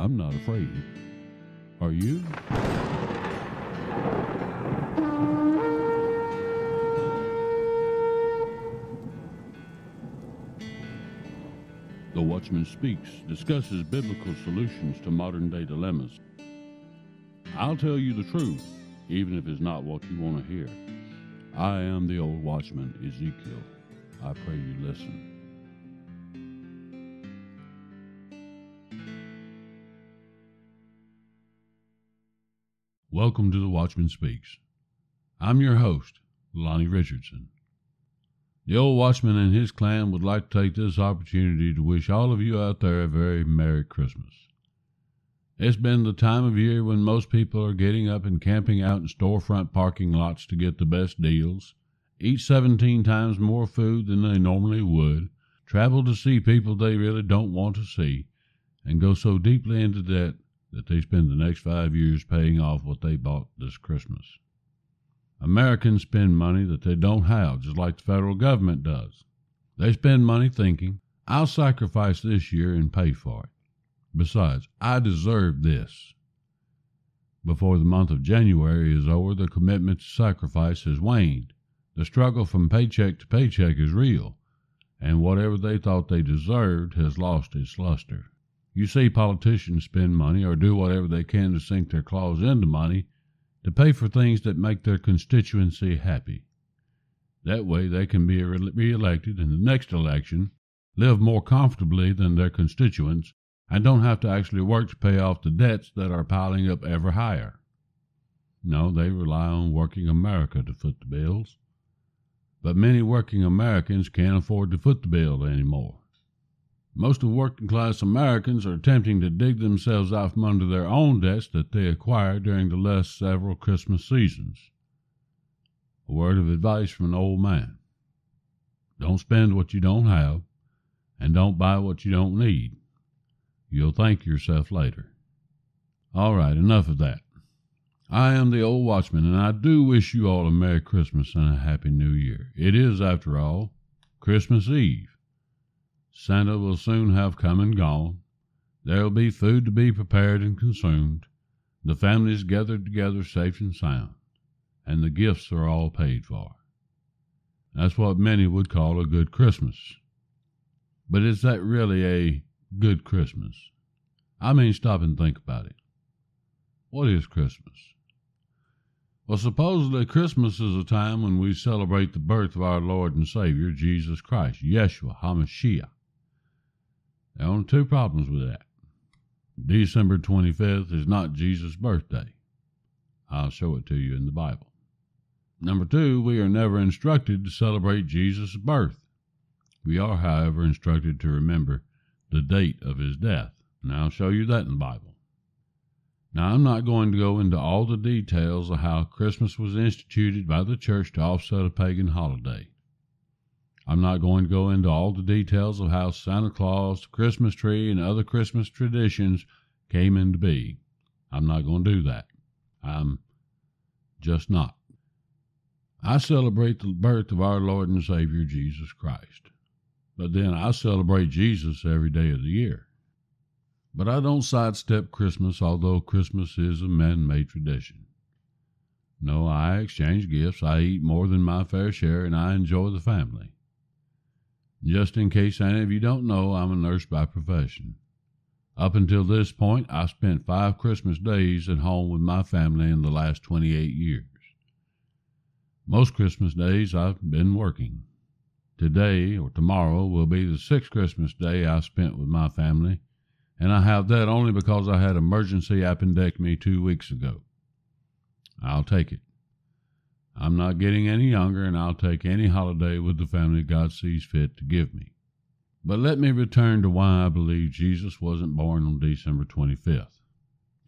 I'm not afraid. Are you? The Watchman Speaks discusses biblical solutions to modern day dilemmas. I'll tell you the truth, even if it's not what you want to hear. I am the old watchman, Ezekiel. I pray you listen. Welcome to The Watchman Speaks. I'm your host, Lonnie Richardson. The old watchman and his clan would like to take this opportunity to wish all of you out there a very Merry Christmas. It's been the time of year when most people are getting up and camping out in storefront parking lots to get the best deals, eat 17 times more food than they normally would, travel to see people they really don't want to see, and go so deeply into debt that they spend the next five years paying off what they bought this Christmas. Americans spend money that they don't have, just like the federal government does. They spend money thinking, I'll sacrifice this year and pay for it. Besides, I deserve this. Before the month of January is over, the commitment to sacrifice has waned. The struggle from paycheck to paycheck is real, and whatever they thought they deserved has lost its luster. You see politicians spend money or do whatever they can to sink their claws into money to pay for things that make their constituency happy. That way they can be re-elected in the next election, live more comfortably than their constituents, and don't have to actually work to pay off the debts that are piling up ever higher. No, they rely on working America to foot the bills. But many working Americans can't afford to foot the bill anymore. Most of working class Americans are attempting to dig themselves out from under their own debts that they acquired during the last several Christmas seasons. A word of advice from an old man don't spend what you don't have, and don't buy what you don't need. You'll thank yourself later. All right, enough of that. I am the old watchman, and I do wish you all a Merry Christmas and a Happy New Year. It is, after all, Christmas Eve. Santa will soon have come and gone. There will be food to be prepared and consumed, the families gathered together safe and sound, and the gifts are all paid for. That's what many would call a good Christmas. But is that really a good Christmas? I mean, stop and think about it. What is Christmas? Well, supposedly Christmas is a time when we celebrate the birth of our Lord and Savior, Jesus Christ, Yeshua HaMashiach. There are only two problems with that. December 25th is not Jesus' birthday. I'll show it to you in the Bible. Number two, we are never instructed to celebrate Jesus' birth. We are, however, instructed to remember the date of his death, and I'll show you that in the Bible. Now, I'm not going to go into all the details of how Christmas was instituted by the church to offset a pagan holiday. I'm not going to go into all the details of how Santa Claus, the Christmas tree, and other Christmas traditions came into being. I'm not going to do that. I'm just not. I celebrate the birth of our Lord and Savior Jesus Christ. But then I celebrate Jesus every day of the year. But I don't sidestep Christmas, although Christmas is a man made tradition. No, I exchange gifts, I eat more than my fair share, and I enjoy the family. Just in case any of you don't know, I'm a nurse by profession. Up until this point, I spent five Christmas days at home with my family in the last 28 years. Most Christmas days I've been working. Today or tomorrow will be the sixth Christmas day I spent with my family, and I have that only because I had emergency appendectomy two weeks ago. I'll take it. I'm not getting any younger, and I'll take any holiday with the family God sees fit to give me. But let me return to why I believe Jesus wasn't born on December 25th.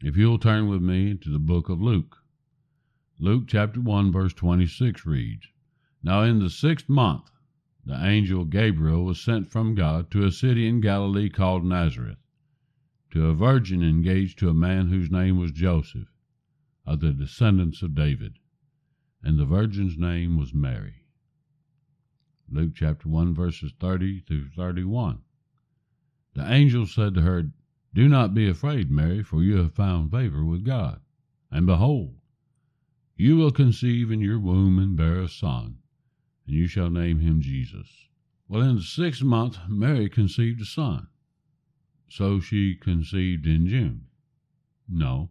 If you'll turn with me to the book of Luke. Luke chapter 1 verse 26 reads, Now in the sixth month the angel Gabriel was sent from God to a city in Galilee called Nazareth, to a virgin engaged to a man whose name was Joseph, of the descendants of David and the virgin's name was Mary. Luke chapter 1, verses 30 through 31. The angel said to her, Do not be afraid, Mary, for you have found favor with God. And behold, you will conceive in your womb and bear a son, and you shall name him Jesus. Well, in the sixth month, Mary conceived a son. So she conceived in June. No,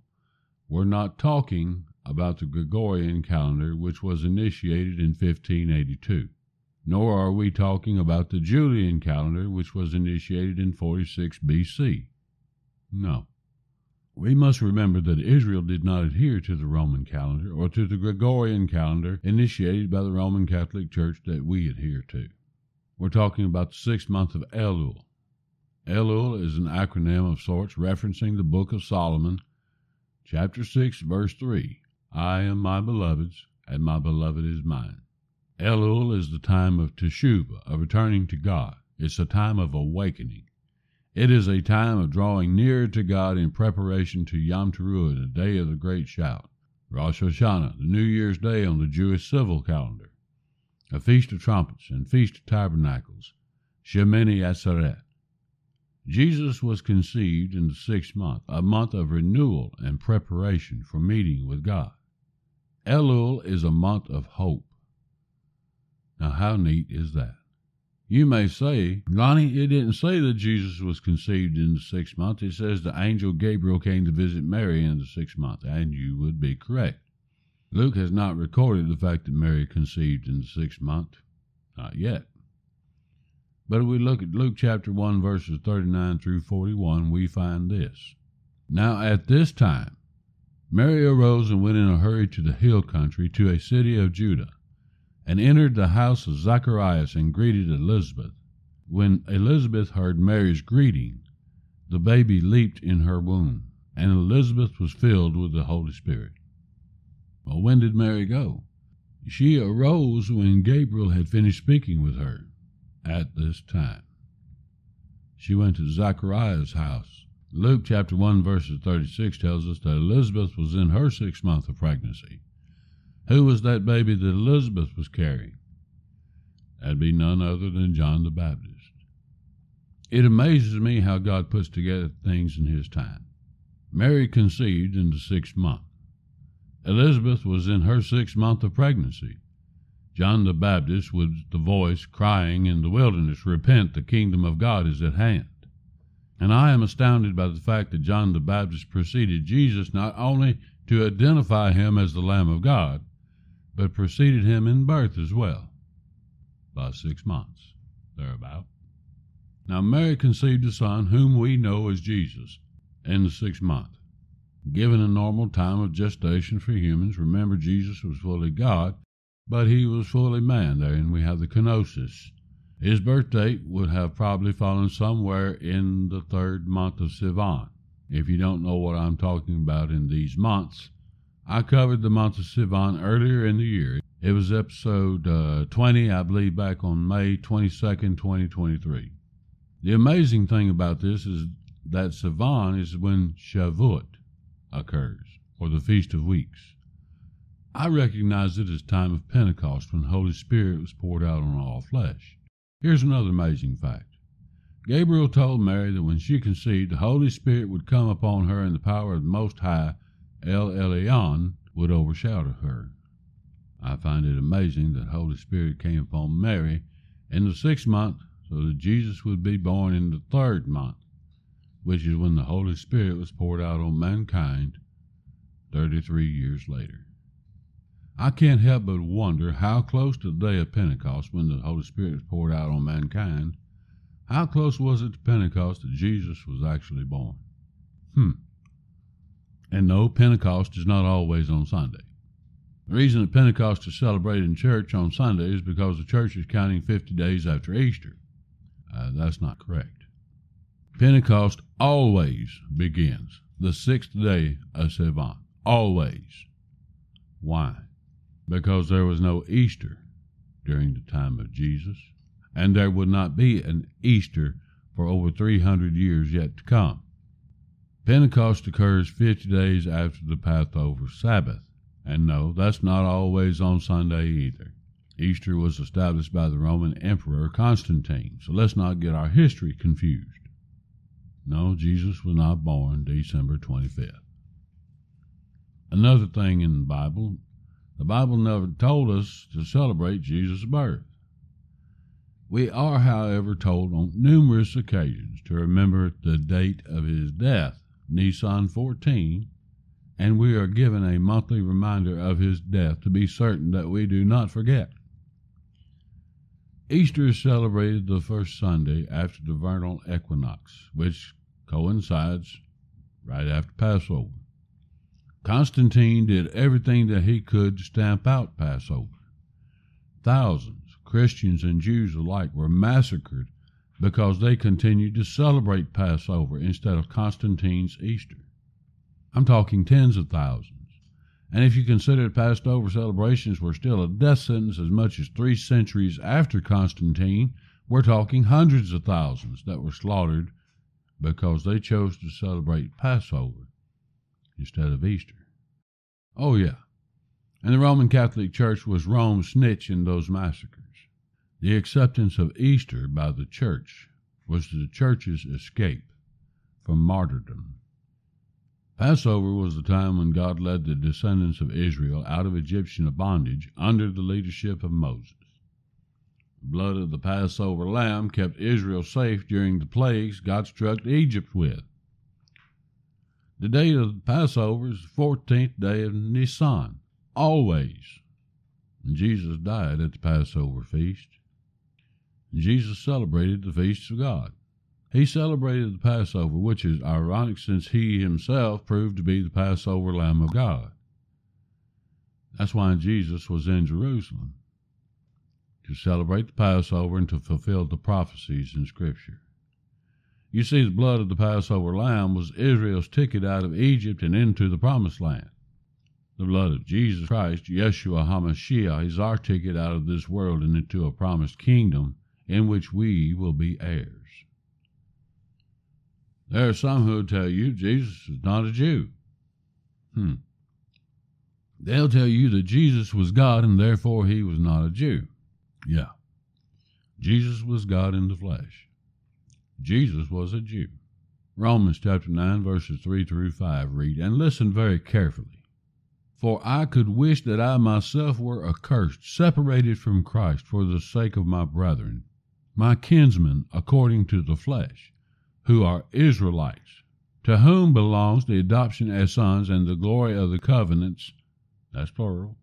we're not talking about the Gregorian calendar, which was initiated in 1582. Nor are we talking about the Julian calendar, which was initiated in 46 BC. No. We must remember that Israel did not adhere to the Roman calendar or to the Gregorian calendar initiated by the Roman Catholic Church that we adhere to. We're talking about the sixth month of Elul. Elul is an acronym of sorts referencing the Book of Solomon, chapter 6, verse 3. I am my beloved's, and my beloved is mine. Elul is the time of teshuvah, of returning to God. It's a time of awakening. It is a time of drawing nearer to God in preparation to Yom Teruah, the day of the great shout, Rosh Hashanah, the New Year's Day on the Jewish civil calendar, a Feast of Trumpets and Feast of Tabernacles, Shemini Atzeret. Jesus was conceived in the sixth month, a month of renewal and preparation for meeting with God. Elul is a month of hope. Now, how neat is that? You may say, Lonnie, it didn't say that Jesus was conceived in the sixth month. It says the angel Gabriel came to visit Mary in the sixth month, and you would be correct. Luke has not recorded the fact that Mary conceived in the sixth month. Not yet. But if we look at Luke chapter 1, verses 39 through 41, we find this. Now at this time, Mary arose and went in a hurry to the hill country, to a city of Judah and entered the house of Zacharias and greeted Elizabeth. When Elizabeth heard Mary's greeting, the baby leaped in her womb, and Elizabeth was filled with the Holy Spirit. Well, when did Mary go? She arose when Gabriel had finished speaking with her at this time. She went to Zacharias' house. Luke chapter 1, verses 36 tells us that Elizabeth was in her sixth month of pregnancy. Who was that baby that Elizabeth was carrying? That'd be none other than John the Baptist. It amazes me how God puts together things in His time. Mary conceived in the sixth month. Elizabeth was in her sixth month of pregnancy. John the Baptist was the voice crying in the wilderness, Repent, the kingdom of God is at hand. And I am astounded by the fact that John the Baptist preceded Jesus not only to identify him as the Lamb of God, but preceded him in birth as well, by six months, thereabout. Now Mary conceived a son whom we know as Jesus in the sixth month. Given a normal time of gestation for humans, remember Jesus was fully God, but he was fully man there, and we have the kenosis. His birth date would have probably fallen somewhere in the third month of Sivan. If you don't know what I'm talking about in these months, I covered the month of Sivan earlier in the year. It was episode uh, 20, I believe, back on May 22nd, 2023. The amazing thing about this is that Sivan is when Shavuot occurs, or the Feast of Weeks. I recognize it as time of Pentecost when Holy Spirit was poured out on all flesh. Here's another amazing fact. Gabriel told Mary that when she conceived, the Holy Spirit would come upon her in the power of the Most High El Elyon would overshadow her. I find it amazing that the Holy Spirit came upon Mary in the sixth month so that Jesus would be born in the third month, which is when the Holy Spirit was poured out on mankind 33 years later. I can't help but wonder how close to the day of Pentecost, when the Holy Spirit was poured out on mankind, how close was it to Pentecost that Jesus was actually born? Hmm. And no, Pentecost is not always on Sunday. The reason that Pentecost is celebrated in church on Sunday is because the church is counting 50 days after Easter. Uh, that's not correct. Pentecost always begins the sixth day of Sivan. Always. Why? Because there was no Easter during the time of Jesus, and there would not be an Easter for over 300 years yet to come. Pentecost occurs 50 days after the Passover Sabbath. And no, that's not always on Sunday either. Easter was established by the Roman Emperor Constantine, so let's not get our history confused. No, Jesus was not born December 25th. Another thing in the Bible, the Bible never told us to celebrate Jesus' birth. We are, however, told on numerous occasions to remember the date of his death, Nisan 14, and we are given a monthly reminder of his death to be certain that we do not forget. Easter is celebrated the first Sunday after the vernal equinox, which coincides right after Passover. Constantine did everything that he could to stamp out Passover. Thousands, Christians and Jews alike, were massacred because they continued to celebrate Passover instead of Constantine's Easter. I'm talking tens of thousands. And if you consider Passover celebrations were still a death sentence as much as three centuries after Constantine, we're talking hundreds of thousands that were slaughtered because they chose to celebrate Passover instead of Easter. Oh, yeah. And the Roman Catholic Church was Rome's snitch in those massacres. The acceptance of Easter by the Church was the Church's escape from martyrdom. Passover was the time when God led the descendants of Israel out of Egyptian bondage under the leadership of Moses. The blood of the Passover lamb kept Israel safe during the plagues God struck Egypt with. The day of the Passover is the 14th day of Nisan, always. And Jesus died at the Passover feast. And Jesus celebrated the feasts of God. He celebrated the Passover, which is ironic since he himself proved to be the Passover Lamb of God. That's why Jesus was in Jerusalem, to celebrate the Passover and to fulfill the prophecies in Scripture. You see, the blood of the Passover lamb was Israel's ticket out of Egypt and into the Promised Land. The blood of Jesus Christ, Yeshua HaMashiach, is our ticket out of this world and into a promised kingdom in which we will be heirs. There are some who tell you Jesus is not a Jew. Hmm. They'll tell you that Jesus was God and therefore he was not a Jew. Yeah. Jesus was God in the flesh. Jesus was a Jew. Romans chapter 9, verses 3 through 5 read, And listen very carefully. For I could wish that I myself were accursed, separated from Christ, for the sake of my brethren, my kinsmen according to the flesh who are Israelites, to whom belongs the adoption as sons and the glory of the covenants, that's plural,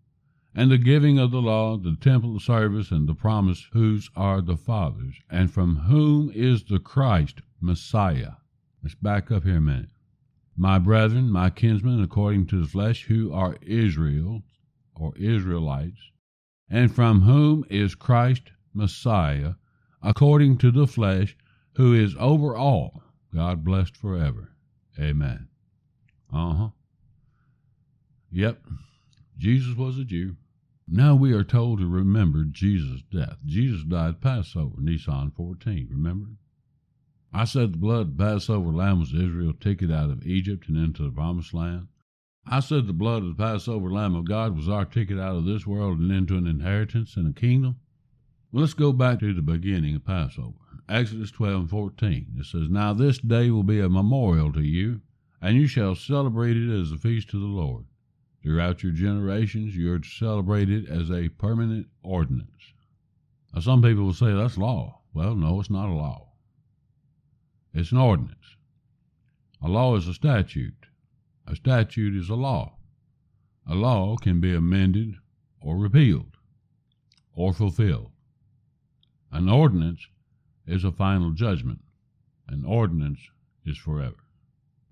and the giving of the law, the temple service, and the promise, whose are the fathers, and from whom is the Christ, Messiah. Let's back up here a minute. My brethren, my kinsmen, according to the flesh, who are Israel, or Israelites, and from whom is Christ, Messiah, according to the flesh, who is over all, God blessed forever. Amen. Uh huh. Yep, Jesus was a Jew. Now we are told to remember Jesus' death. Jesus died Passover, Nisan 14, remember? I said the blood of the Passover lamb was Israel's ticket out of Egypt and into the promised land. I said the blood of the Passover lamb of God was our ticket out of this world and into an inheritance and a kingdom. Well, let's go back to the beginning of Passover. Exodus 12 and 14. It says, Now this day will be a memorial to you, and you shall celebrate it as a feast to the Lord. Throughout your generations, you are to celebrate it as a permanent ordinance. Now, some people will say that's law. Well, no, it's not a law. It's an ordinance. A law is a statute. A statute is a law. A law can be amended or repealed or fulfilled. An ordinance is a final judgment. An ordinance is forever.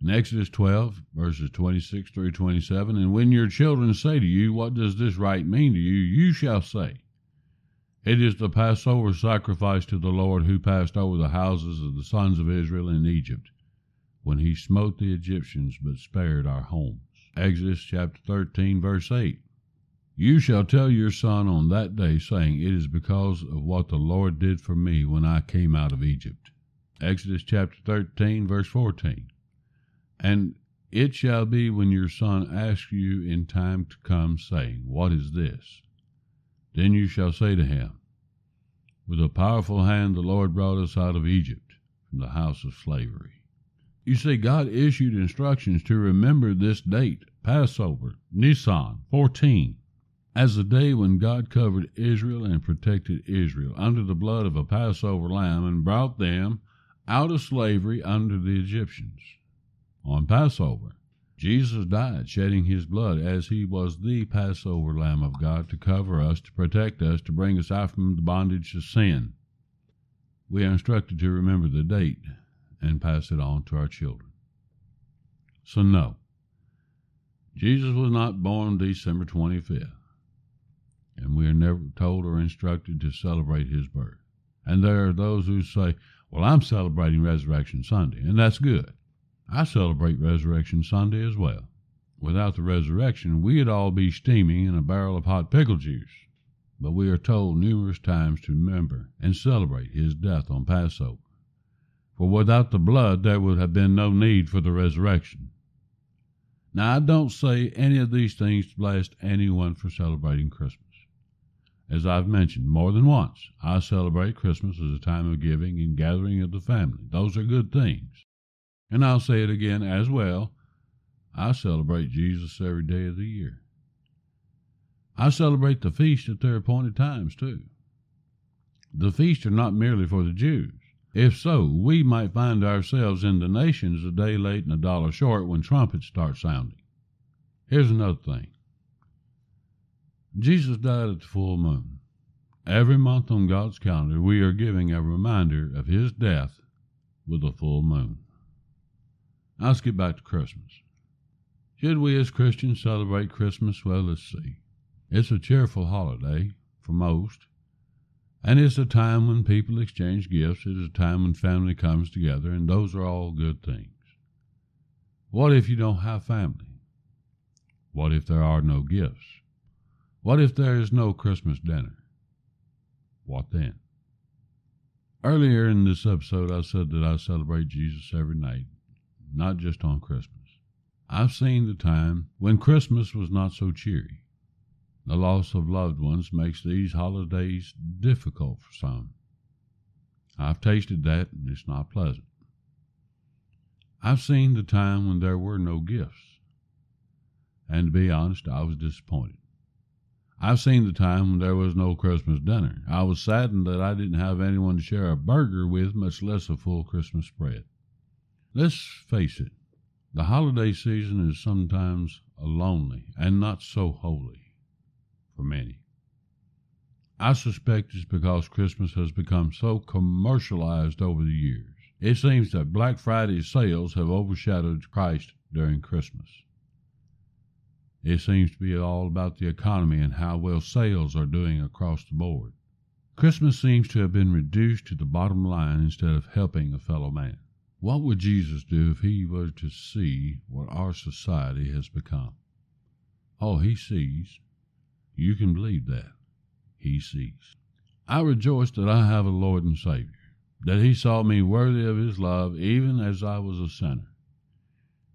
In Exodus 12, verses 26 through 27, and when your children say to you, What does this rite mean to you? you shall say, It is the Passover sacrifice to the Lord who passed over the houses of the sons of Israel in Egypt, when he smote the Egyptians but spared our homes. Exodus chapter 13, verse 8. You shall tell your son on that day, saying, It is because of what the Lord did for me when I came out of Egypt. Exodus chapter 13, verse 14. And it shall be when your son asks you in time to come, saying, What is this? Then you shall say to him, With a powerful hand the Lord brought us out of Egypt, from the house of slavery. You see, God issued instructions to remember this date, Passover, Nisan 14, as the day when God covered Israel and protected Israel under the blood of a Passover lamb and brought them out of slavery under the Egyptians. On Passover, Jesus died, shedding his blood as he was the Passover Lamb of God to cover us, to protect us, to bring us out from the bondage of sin. We are instructed to remember the date and pass it on to our children. So, no, Jesus was not born December 25th, and we are never told or instructed to celebrate his birth. And there are those who say, Well, I'm celebrating Resurrection Sunday, and that's good. I celebrate Resurrection Sunday as well. Without the resurrection, we'd all be steaming in a barrel of hot pickle juice. But we are told numerous times to remember and celebrate his death on Passover. For without the blood, there would have been no need for the resurrection. Now, I don't say any of these things to blast anyone for celebrating Christmas. As I've mentioned more than once, I celebrate Christmas as a time of giving and gathering of the family. Those are good things. And I'll say it again as well. I celebrate Jesus every day of the year. I celebrate the feast at their appointed times, too. The feasts are not merely for the Jews. If so, we might find ourselves in the nations a day late and a dollar short when trumpets start sounding. Here's another thing Jesus died at the full moon. Every month on God's calendar, we are giving a reminder of his death with a full moon. Now let's get back to Christmas. Should we as Christians celebrate Christmas? Well, let's see. It's a cheerful holiday for most, and it's a time when people exchange gifts. It is a time when family comes together, and those are all good things. What if you don't have family? What if there are no gifts? What if there is no Christmas dinner? What then? Earlier in this episode, I said that I celebrate Jesus every night not just on Christmas. I've seen the time when Christmas was not so cheery. The loss of loved ones makes these holidays difficult for some. I've tasted that, and it's not pleasant. I've seen the time when there were no gifts, and to be honest, I was disappointed. I've seen the time when there was no Christmas dinner. I was saddened that I didn't have anyone to share a burger with, much less a full Christmas spread. Let's face it, the holiday season is sometimes lonely and not so holy for many. I suspect it's because Christmas has become so commercialized over the years. It seems that Black Friday sales have overshadowed Christ during Christmas. It seems to be all about the economy and how well sales are doing across the board. Christmas seems to have been reduced to the bottom line instead of helping a fellow man. What would Jesus do if he were to see what our society has become? Oh, he sees. You can believe that. He sees. I rejoice that I have a Lord and Savior, that he saw me worthy of his love even as I was a sinner,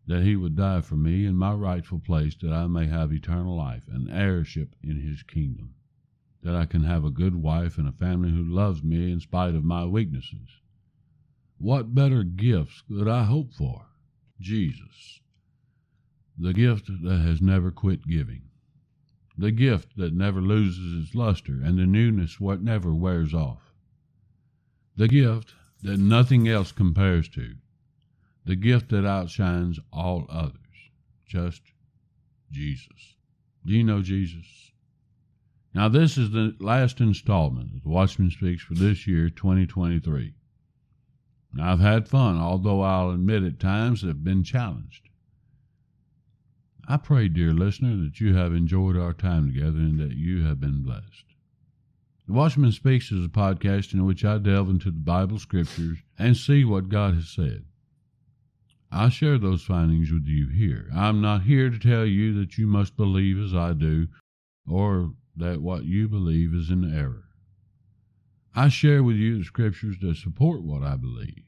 that he would die for me in my rightful place that I may have eternal life and heirship in his kingdom, that I can have a good wife and a family who loves me in spite of my weaknesses what better gifts could I hope for? Jesus, the gift that has never quit giving, the gift that never loses its luster and the newness what never wears off, the gift that nothing else compares to, the gift that outshines all others, just Jesus. Do you know Jesus? Now, this is the last installment of the Watchman Speaks for this year, 2023. I've had fun, although I'll admit at times I've been challenged. I pray, dear listener, that you have enjoyed our time together and that you have been blessed. The Watchman Speaks is a podcast in which I delve into the Bible scriptures and see what God has said. I share those findings with you here. I'm not here to tell you that you must believe as I do or that what you believe is in error. I share with you the scriptures that support what I believe.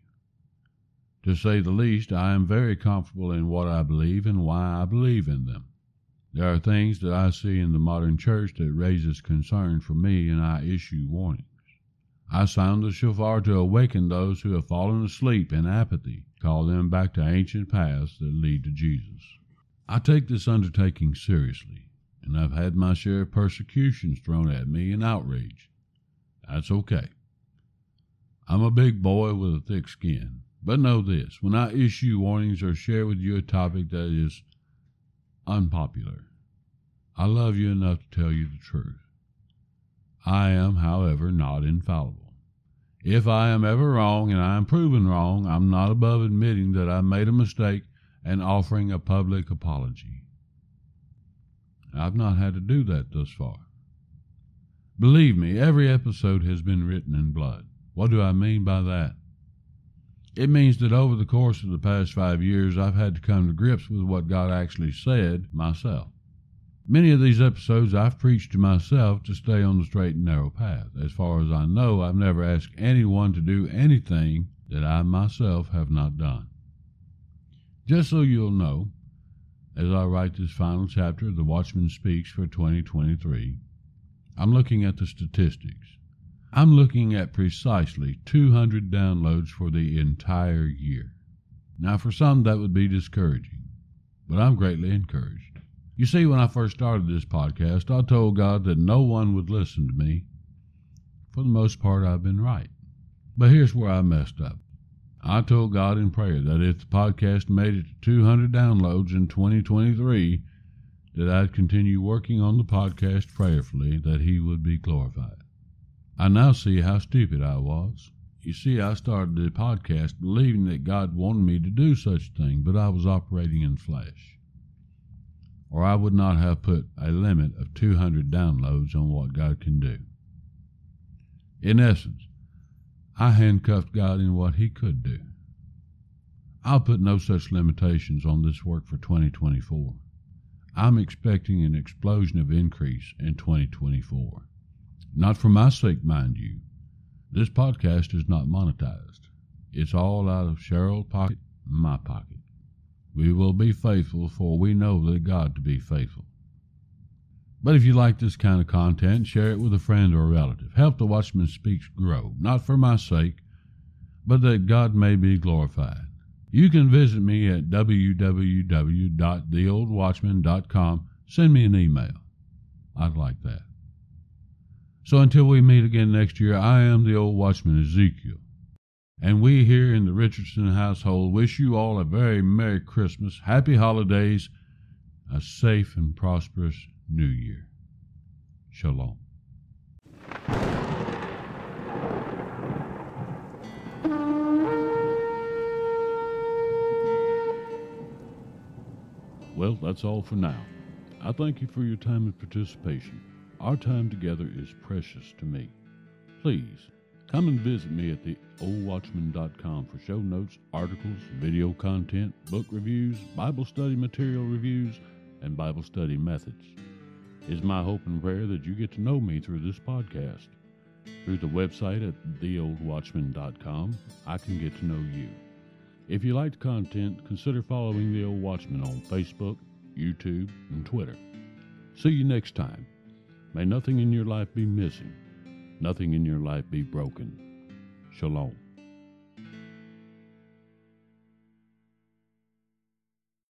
To say the least, I am very comfortable in what I believe and why I believe in them. There are things that I see in the modern church that raises concern for me, and I issue warnings. I sound the shofar to awaken those who have fallen asleep in apathy call them back to ancient paths that lead to Jesus. I take this undertaking seriously, and I've had my share of persecutions thrown at me and outrage. That's okay. I'm a big boy with a thick skin, but know this when I issue warnings or share with you a topic that is unpopular, I love you enough to tell you the truth. I am, however, not infallible. If I am ever wrong and I am proven wrong, I'm not above admitting that I made a mistake and offering a public apology. I've not had to do that thus far. Believe me, every episode has been written in blood. What do I mean by that? It means that over the course of the past five years, I've had to come to grips with what God actually said myself. Many of these episodes I've preached to myself to stay on the straight and narrow path. As far as I know, I've never asked anyone to do anything that I myself have not done. Just so you'll know, as I write this final chapter of The Watchman Speaks for 2023, I'm looking at the statistics. I'm looking at precisely 200 downloads for the entire year. Now, for some, that would be discouraging, but I'm greatly encouraged. You see, when I first started this podcast, I told God that no one would listen to me. For the most part, I've been right. But here's where I messed up. I told God in prayer that if the podcast made it to 200 downloads in 2023, that I'd continue working on the podcast prayerfully that He would be glorified. I now see how stupid I was. You see, I started the podcast believing that God wanted me to do such a thing, but I was operating in flesh or I would not have put a limit of 200 downloads on what God can do. In essence, I handcuffed God in what He could do. I'll put no such limitations on this work for 2024. I'm expecting an explosion of increase in 2024. Not for my sake, mind you. This podcast is not monetized. It's all out of Cheryl's pocket, my pocket. We will be faithful, for we know that God to be faithful. But if you like this kind of content, share it with a friend or a relative. Help the Watchman Speaks grow, not for my sake, but that God may be glorified. You can visit me at www.theoldwatchman.com. Send me an email. I'd like that. So until we meet again next year, I am the old watchman Ezekiel. And we here in the Richardson household wish you all a very Merry Christmas, Happy Holidays, a safe and prosperous New Year. Shalom. Well, that's all for now. I thank you for your time and participation. Our time together is precious to me. Please Come and visit me at theoldwatchman.com for show notes, articles, video content, book reviews, Bible study material reviews, and Bible study methods. It's my hope and prayer that you get to know me through this podcast. Through the website at theoldwatchman.com, I can get to know you. If you liked content, consider following The Old Watchman on Facebook, YouTube, and Twitter. See you next time. May nothing in your life be missing nothing in your life be broken. Shalom.